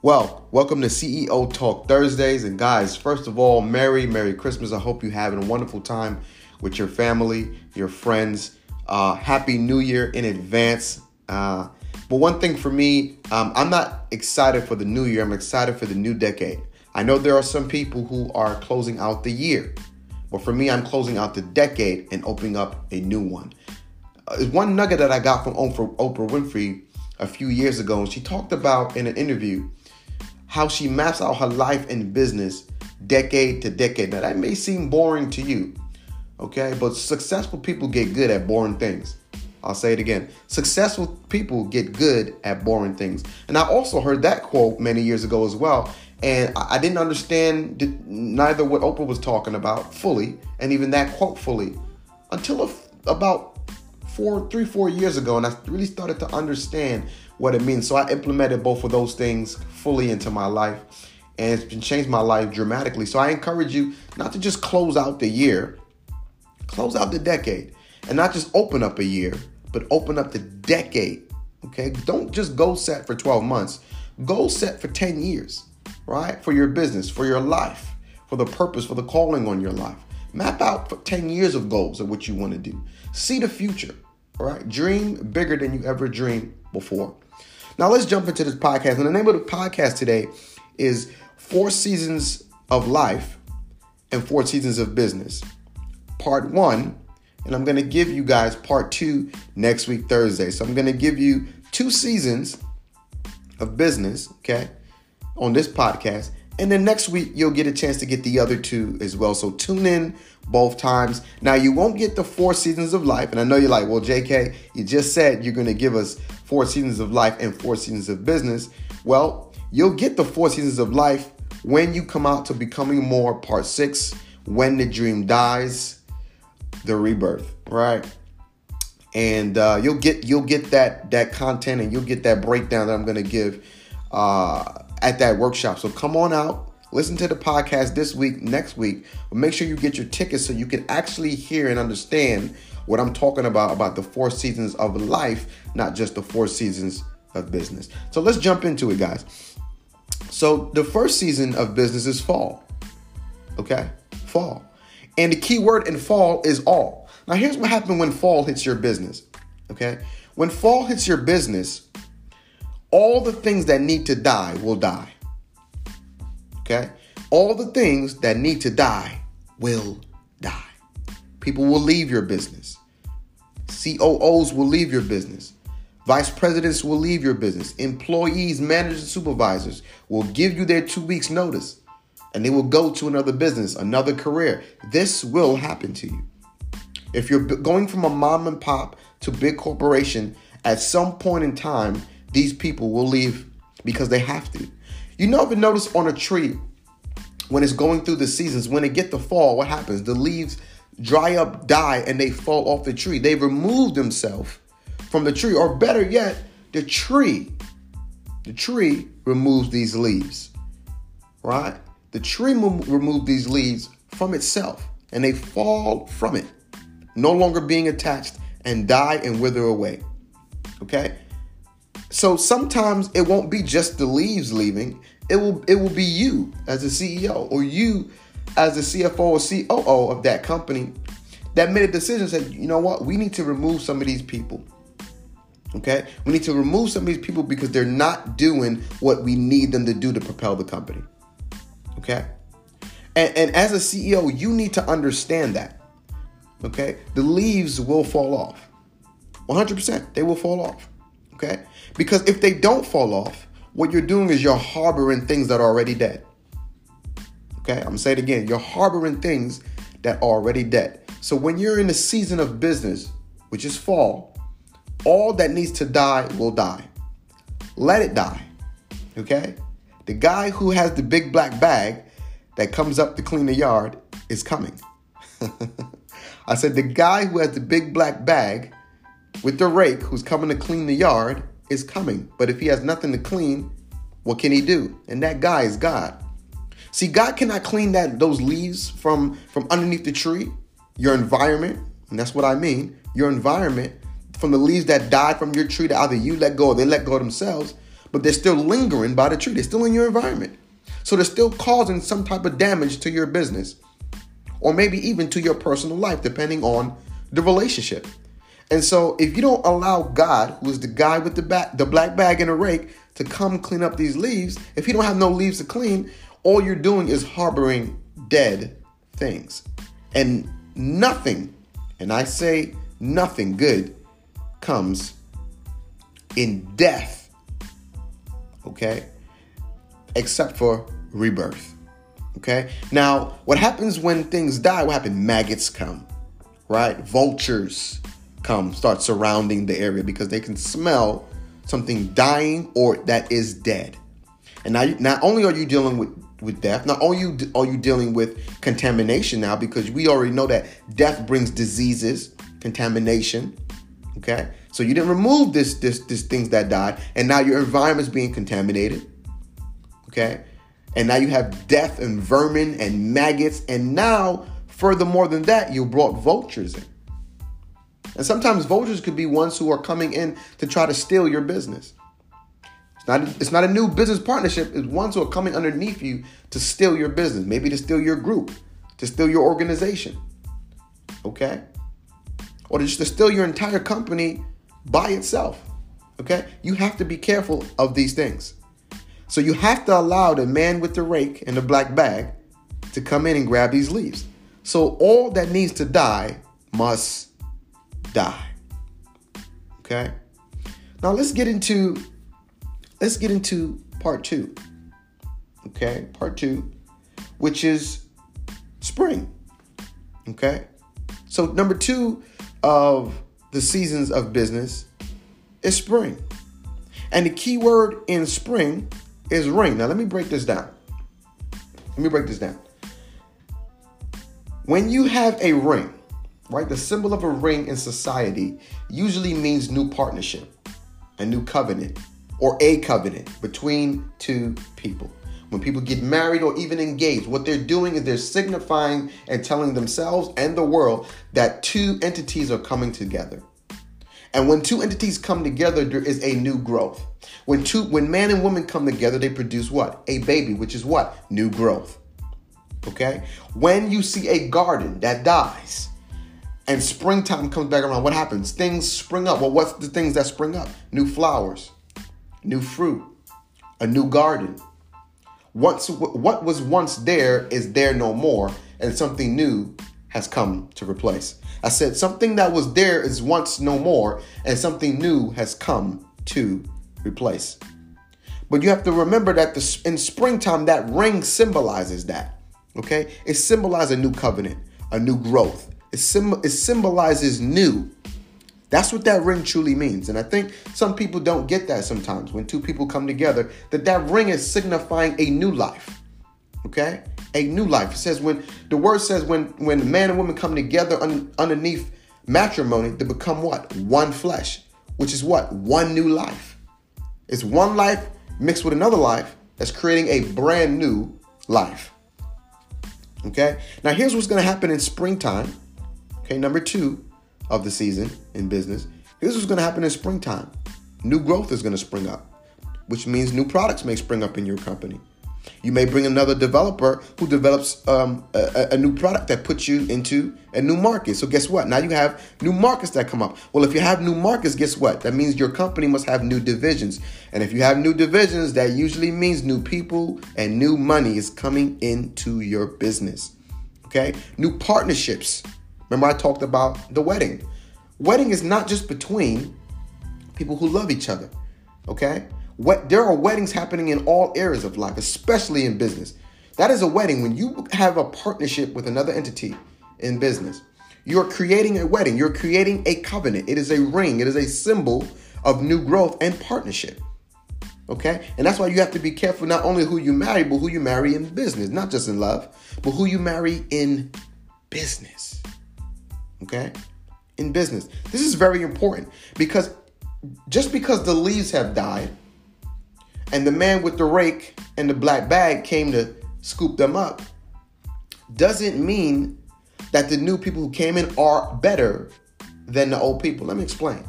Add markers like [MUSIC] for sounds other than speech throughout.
Well, welcome to CEO Talk Thursdays. And guys, first of all, Merry, Merry Christmas. I hope you're having a wonderful time with your family, your friends. Uh, Happy New Year in advance. Uh, but one thing for me, um, I'm not excited for the new year. I'm excited for the new decade. I know there are some people who are closing out the year. But for me, I'm closing out the decade and opening up a new one. Uh, one nugget that I got from Oprah Winfrey a few years ago, and she talked about in an interview how she maps out her life and business decade to decade. Now, that may seem boring to you, okay? But successful people get good at boring things. I'll say it again. Successful people get good at boring things. And I also heard that quote many years ago as well. And I didn't understand neither what Oprah was talking about fully, and even that quote fully, until about four, three, four years ago. And I really started to understand what it means. So I implemented both of those things fully into my life and it's been changed my life dramatically. So I encourage you not to just close out the year, close out the decade, and not just open up a year, but open up the decade. Okay? Don't just go set for 12 months. Go set for 10 years, right? For your business, for your life, for the purpose, for the calling on your life. Map out for 10 years of goals of what you want to do. See the future, all right? Dream bigger than you ever dreamed before. Now let's jump into this podcast. And the name of the podcast today is Four Seasons of Life and Four Seasons of Business. Part one, and I'm going to give you guys part two next week, Thursday. So I'm going to give you two seasons of business, okay, on this podcast. And then next week, you'll get a chance to get the other two as well. So tune in both times. Now, you won't get the four seasons of life. And I know you're like, well, JK, you just said you're going to give us four seasons of life and four seasons of business. Well, you'll get the four seasons of life when you come out to becoming more part six, when the dream dies, the rebirth, right? And uh, you'll get you'll get that that content and you'll get that breakdown that I'm to give uh, at that workshop. So come on out, Listen to the podcast this week, next week, but make sure you get your tickets so you can actually hear and understand what I'm talking about about the four seasons of life, not just the four seasons of business. So let's jump into it, guys. So the first season of business is fall. Okay? Fall. And the key word in fall is all. Now here's what happens when fall hits your business. Okay? When fall hits your business, all the things that need to die will die. Okay? All the things that need to die will die. People will leave your business. COOs will leave your business. Vice presidents will leave your business. Employees, managers, supervisors will give you their two weeks' notice and they will go to another business, another career. This will happen to you. If you're going from a mom and pop to big corporation, at some point in time, these people will leave because they have to. You you notice on a tree, when it's going through the seasons, when it get to fall, what happens? The leaves dry up, die, and they fall off the tree. They remove themselves from the tree, or better yet, the tree. The tree removes these leaves, right? The tree mo- removes these leaves from itself, and they fall from it, no longer being attached, and die and wither away. Okay, so sometimes it won't be just the leaves leaving. It will it will be you as a CEO or you as the CFO or COO of that company that made a decision said, you know what, we need to remove some of these people. Okay? We need to remove some of these people because they're not doing what we need them to do to propel the company. Okay? And, and as a CEO, you need to understand that. Okay? The leaves will fall off. 100%. They will fall off. Okay? Because if they don't fall off, what you're doing is you're harboring things that are already dead. Okay? I'm gonna say it again. You're harboring things that are already dead. So when you're in a season of business, which is fall, all that needs to die will die. Let it die. Okay? The guy who has the big black bag that comes up to clean the yard is coming. [LAUGHS] I said the guy who has the big black bag with the rake who's coming to clean the yard is coming. But if he has nothing to clean, what can he do? And that guy is God. See, God cannot clean that those leaves from from underneath the tree, your environment, and that's what I mean. Your environment from the leaves that died from your tree that either you let go or they let go themselves. but they're still lingering by the tree. They're still in your environment. So they're still causing some type of damage to your business or maybe even to your personal life, depending on the relationship. And so if you don't allow God, who is the guy with the back, the black bag and a rake, to come clean up these leaves, if you don't have no leaves to clean, all you're doing is harboring dead things. And nothing, and I say nothing good, comes in death. Okay? Except for rebirth. Okay? Now, what happens when things die? What happens? Maggots come, right? Vultures come, start surrounding the area because they can smell something dying or that is dead. And now, not only are you dealing with with death, not only you are you dealing with contamination now because we already know that death brings diseases, contamination. Okay, so you didn't remove this this this things that died, and now your environment's being contaminated. Okay, and now you have death and vermin and maggots. And now, furthermore than that, you brought vultures in. And sometimes vultures could be ones who are coming in to try to steal your business. It's not, it's not a new business partnership, it's ones who are coming underneath you to steal your business, maybe to steal your group, to steal your organization. Okay? Or just to steal your entire company by itself. Okay? You have to be careful of these things. So you have to allow the man with the rake and the black bag to come in and grab these leaves. So all that needs to die must die. Okay? Now let's get into let's get into part 2. Okay? Part 2 which is spring. Okay? So number 2 of the seasons of business is spring. And the key word in spring is ring. Now, let me break this down. Let me break this down. When you have a ring, right, the symbol of a ring in society usually means new partnership, a new covenant, or a covenant between two people. When people get married or even engaged, what they're doing is they're signifying and telling themselves and the world that two entities are coming together. And when two entities come together, there is a new growth. When two when man and woman come together, they produce what? A baby, which is what? New growth. Okay? When you see a garden that dies and springtime comes back around, what happens? Things spring up. Well, what's the things that spring up? New flowers, new fruit, a new garden. Once what was once there is there no more, and something new has come to replace. I said something that was there is once no more, and something new has come to replace. But you have to remember that the, in springtime, that ring symbolizes that. Okay, it symbolizes a new covenant, a new growth. It, sim- it symbolizes new. That's what that ring truly means. And I think some people don't get that sometimes when two people come together, that that ring is signifying a new life. Okay? A new life. It says when the word says when when man and woman come together un, underneath matrimony, they become what? One flesh, which is what? One new life. It's one life mixed with another life that's creating a brand new life. Okay? Now, here's what's going to happen in springtime. Okay, number two of the season in business. Here's what's going to happen in springtime new growth is going to spring up, which means new products may spring up in your company. You may bring another developer who develops um, a, a, new product that puts you into a new market. So guess what? Now you have new markets that come up. Well, if you have new markets, guess what? That means your company must have new divisions. And if you have new divisions, that usually means new people and new money is coming into your business. Okay? New partnerships. Remember I talked about the wedding. Wedding is not just between people who love each other. Okay? What there are weddings happening in all areas of life, especially in business. That is a wedding when you have a partnership with another entity in business. You're creating a wedding, you're creating a covenant. It is a ring, it is a symbol of new growth and partnership. Okay? And that's why you have to be careful not only who you marry, but who you marry in business, not just in love, but who you marry in business. Okay? In business. This is very important because just because the leaves have died and the man with the rake and the black bag came to scoop them up, doesn't mean that the new people who came in are better than the old people. Let me explain.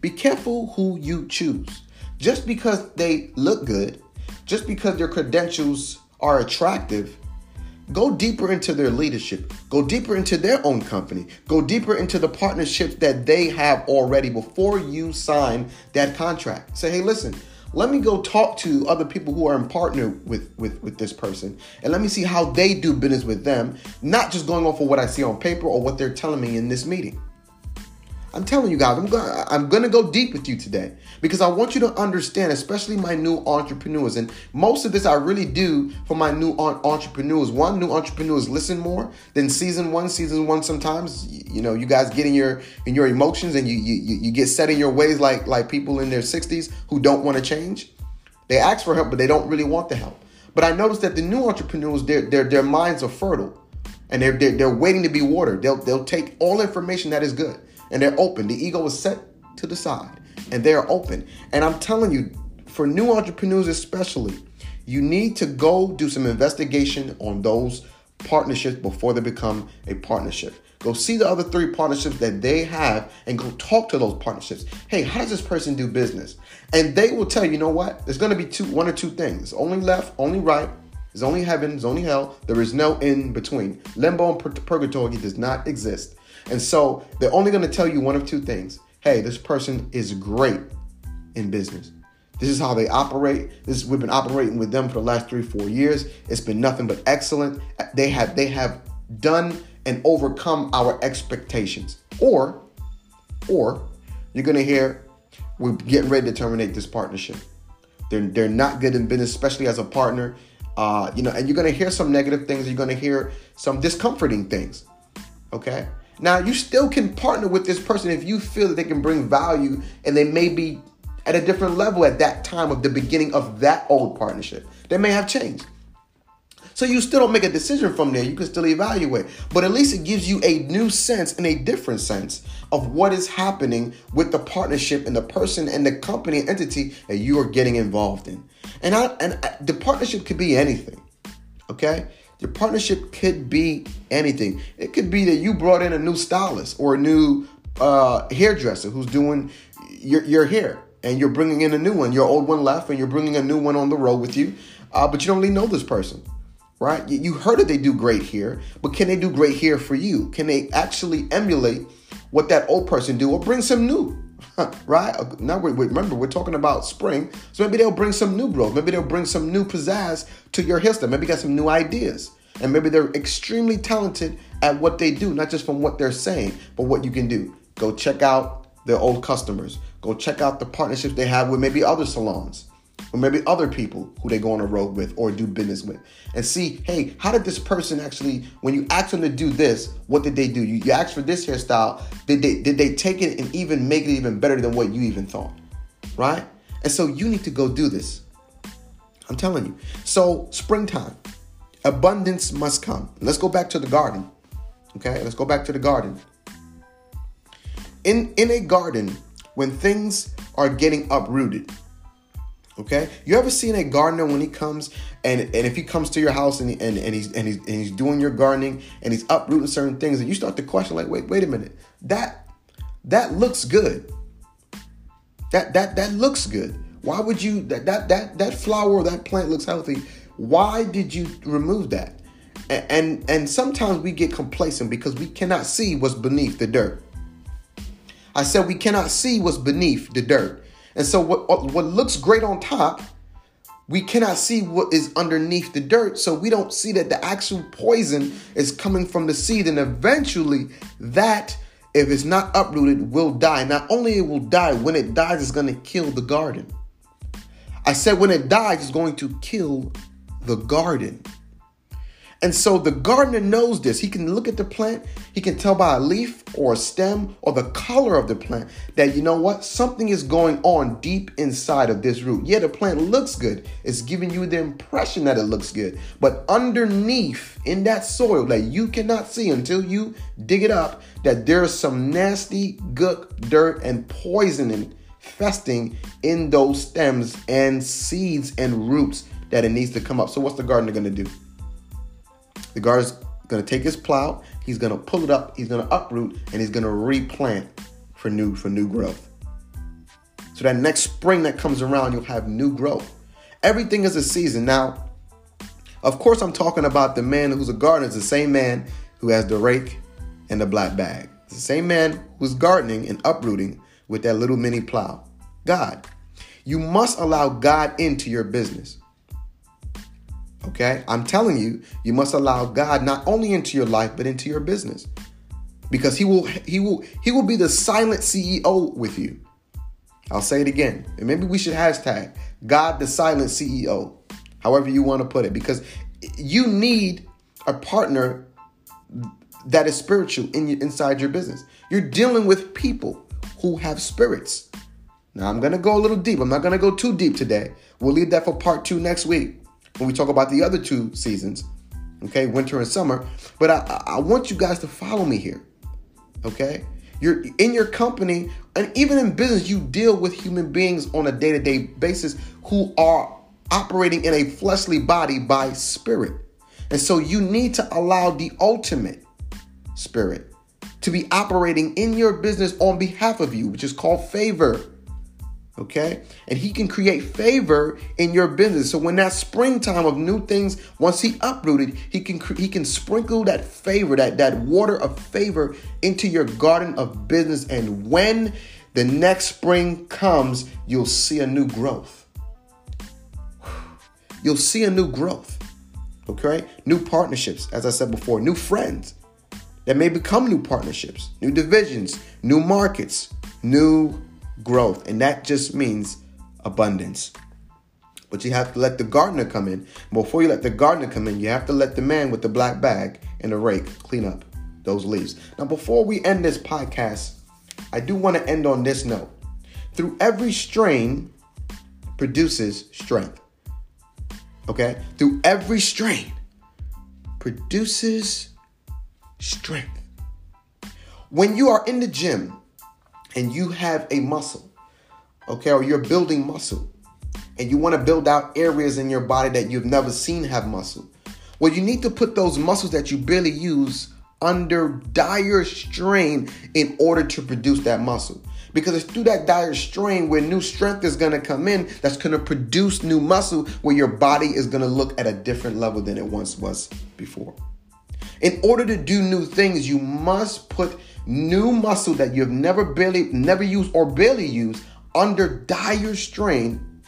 Be careful who you choose. just because they look good, just because their credentials are attractive, go deeper into their leadership, go deeper into their own company, go deeper into the partnerships that they have already before you sign that contract. Say, hey, listen, let me go talk to other people who are in partner with, with, with this person and let me see how they do business with them, not just going off of what I see on paper or what they're telling me in this meeting. I'm telling you guys, I'm gonna I'm gonna go deep with you today because I want you to understand, especially my new entrepreneurs. And most of this I really do for my new entrepreneurs. One, new entrepreneurs listen more than season one. Season one, sometimes you know you guys get in your in your emotions and you you you get set in your ways like like people in their 60s who don't want to change. They ask for help, but they don't really want the help. But I noticed that the new entrepreneurs, their their their minds are fertile, and they're they're, they're waiting to be watered. They'll they'll take all information that is good and they're open. The ego is set to the side and they're open. And I'm telling you, for new entrepreneurs especially, you need to go do some investigation on those partnerships before they become a partnership. Go see the other three partnerships that they have and go talk to those partnerships. Hey, how does this person do business? And they will tell you, you know what? There's to be two, one or two things. Only left, only right. There's only heaven, there's only hell. There is no in between. Limbo and pur- purgatory does not exist. And so they're only going to tell you one of two things. Hey, this person is great in business. This is how they operate. This we've been operating with them for the last three, four years. It's been nothing but excellent. They have they have done and overcome our expectations. Or, or you're gonna hear we're getting ready to terminate this partnership. They're they're not good in business, especially as a partner. Uh, you know, and you're gonna hear some negative things. You're gonna hear some discomforting things. Okay. Now, you still can partner with this person if you feel that they can bring value and they may be at a different level at that time of the beginning of that old partnership. They may have changed. So you still don't make a decision from there. You can still evaluate. But at least it gives you a new sense and a different sense of what is happening with the partnership and the person and the company entity that you are getting involved in. And I, and I, the partnership could be anything. Okay? Your partnership could be anything. It could be that you brought in a new stylist or a new uh, hairdresser who's doing your, your hair and you're bringing in a new one. Your old one left and you're bringing a new one on the road with you, uh, but you don't really know this person, right? You, heard that they do great here, but can they do great here for you? Can they actually emulate what that old person do or bring some new? [LAUGHS] right? Now we remember we're talking about spring, so maybe they'll bring some new growth. Maybe they'll bring some new pizzazz to your history. Maybe got some new ideas, and maybe they're extremely talented at what they do, not just from what they're saying, but what you can do. Go check out their old customers. Go check out the partnerships they have with maybe other salons or maybe other people who they go on a road with or do business with. And see hey how did this person actually when you ask them to do this what did they do? You, you asked for this hairstyle did they did they take it and even make it even better than what you even thought? Right? And so you need to go do this. I'm telling you. So springtime. Abundance must come. Let's go back to the garden. Okay? Let's go back to the garden. In in a garden when things are getting uprooted Okay, you ever seen a gardener when he comes and and if he comes to your house and, and, and he's and he's and he's doing your gardening and he's uprooting certain things and you start to question like wait wait a minute. That that looks good. That that that looks good. Why would you that that that that flower that plant looks healthy? Why did you remove that? And, and and sometimes we get complacent because we cannot see what's beneath the dirt. I said we cannot see what's beneath the dirt and so what what looks great on top, we cannot see what is underneath the dirt. So we don't see that the actual poison is coming from the seed. And eventually that, if it's not uprooted, will die. Not only it will die, when it dies, it's going to kill the garden. I said when it dies, it's going to kill the garden. And so the gardener knows this. He can look at the plant, he can tell by a leaf or a stem or the color of the plant that, you know what, something is going on deep inside of this root. Yeah, the plant looks good, it's giving you the impression that it looks good. But underneath in that soil that you cannot see until you dig it up, that there's some nasty gook, dirt, and poison infesting in those stems and seeds and roots that it needs to come up. So, what's the gardener gonna do? The gardener's going to take his plow, he's going to pull it up, he's going to uproot, and he's going to replant for new for new growth. So that next spring that comes around, you'll have new growth. Everything is a season. Now, of course, I'm talking about the man who's a gardener. It's the same man who has the rake and the black bag. It's the same man who's gardening and uprooting with that little mini plow. God. You must allow God into your business. Okay? I'm telling you, you must allow God not only into your life but into your business. Because he will he will he will be the silent CEO with you. I'll say it again. And maybe we should hashtag God the silent CEO. However you want to put it because you need a partner that is spiritual in your, inside your business. You're dealing with people who have spirits. Now I'm gonna go a little deep. I'm not gonna go too deep today. We'll leave that for part two next week when we talk about the other two seasons, okay, winter and summer. But I, I want you guys to follow me here, okay? You're in your company, and even in business, you deal with human beings on a day to day basis who are operating in a fleshly body by spirit. And so you need to allow the ultimate spirit to be operating in your business on behalf of you, which is called favor okay? And he can create favor in your business. So when that springtime of new things once he uprooted he can he can sprinkle that favor that that water of favor into your garden of business. And when the next spring comes you'll see a new growth. [SIGHS] You'll see a new growth okay? New partnerships as i said before new friends that may become new partnerships new divisions new markets new growth. And that just means abundance. But you have to let the gardener come in. Before you let the gardener come in, you have to let the man with the black bag and the rake clean up those leaves. Now, before we end this podcast, I do want to end on this note. Through every strain produces strength. Okay? Through every strain produces strength. When you are in the gym and you have a muscle, okay, or you're building muscle, and you want to build out areas in your body that you've never seen have muscle, well, you need to put those muscles that you barely use under dire strain in order to produce that muscle. Because it's through that dire strain where new strength is to come in that's to produce new muscle where your body is to look at a different level than it once was before. In order to do new things, you must put new muscle that you've never barely never used or barely used under dire strain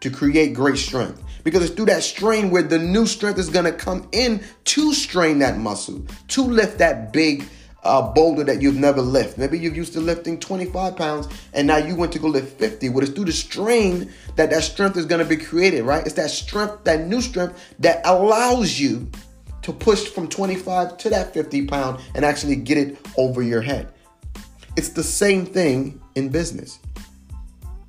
to create great strength because it's through that strain where the new strength is going to come in to strain that muscle to lift that big uh, boulder that you've never lifted. Maybe you've used to lifting 25 pounds and now you went to go lift 50. Well, it's through the strain that that strength is going to be created, right? It's that strength, that new strength that allows you to push from 25 to that 50 pound and actually get it over your head. It's the same thing in business.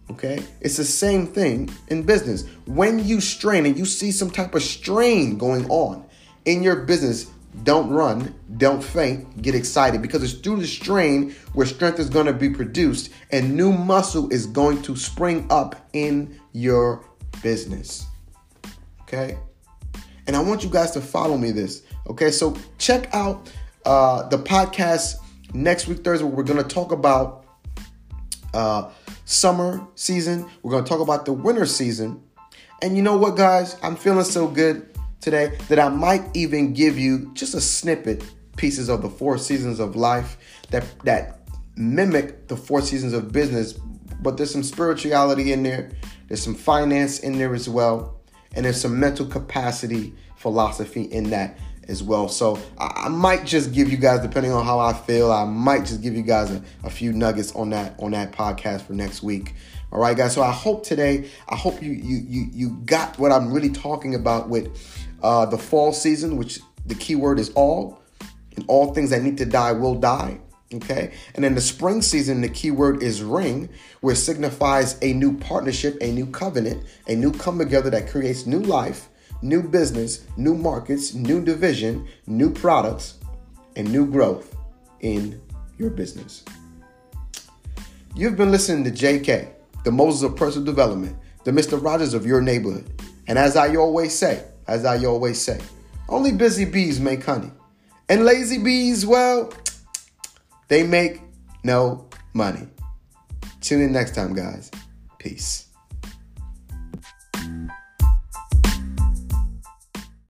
Okay? It's the same thing in business. When you strain and you see some type of strain going on in your business, don't run, don't faint, get excited because it's through the strain where strength is going to be produced and new muscle is going to spring up in your business. Okay? And I want you guys to follow me this. Okay, so check out uh, the podcast next week, Thursday, we're going to talk about uh, summer season. We're going to talk about the winter season. And you know what, guys? I'm feeling so good today that I might even give you just a snippet pieces of the four seasons of life that that mimic the four seasons of business but there's some spirituality in there there's some finance in there as well and there's some mental capacity philosophy in that as well. So I, might just give you guys, depending on how I feel, I might just give you guys a, a few nuggets on that on that podcast for next week. All right, guys. So I hope today, I hope you you you you got what I'm really talking about with uh, the fall season, which the key word is all, and all things that need to die will die. Okay. And in the spring season, the key word is ring, which signifies a new partnership, a new covenant, a new come together that creates new life, new business, new markets, new division, new products, and new growth in your business. You've been listening to JK, the Moses of personal development, the Mr. Rogers of your neighborhood. And as I always say, as I always say, only busy bees make honey. And lazy bees, well, they make no money. Tune in next time, guys. Peace.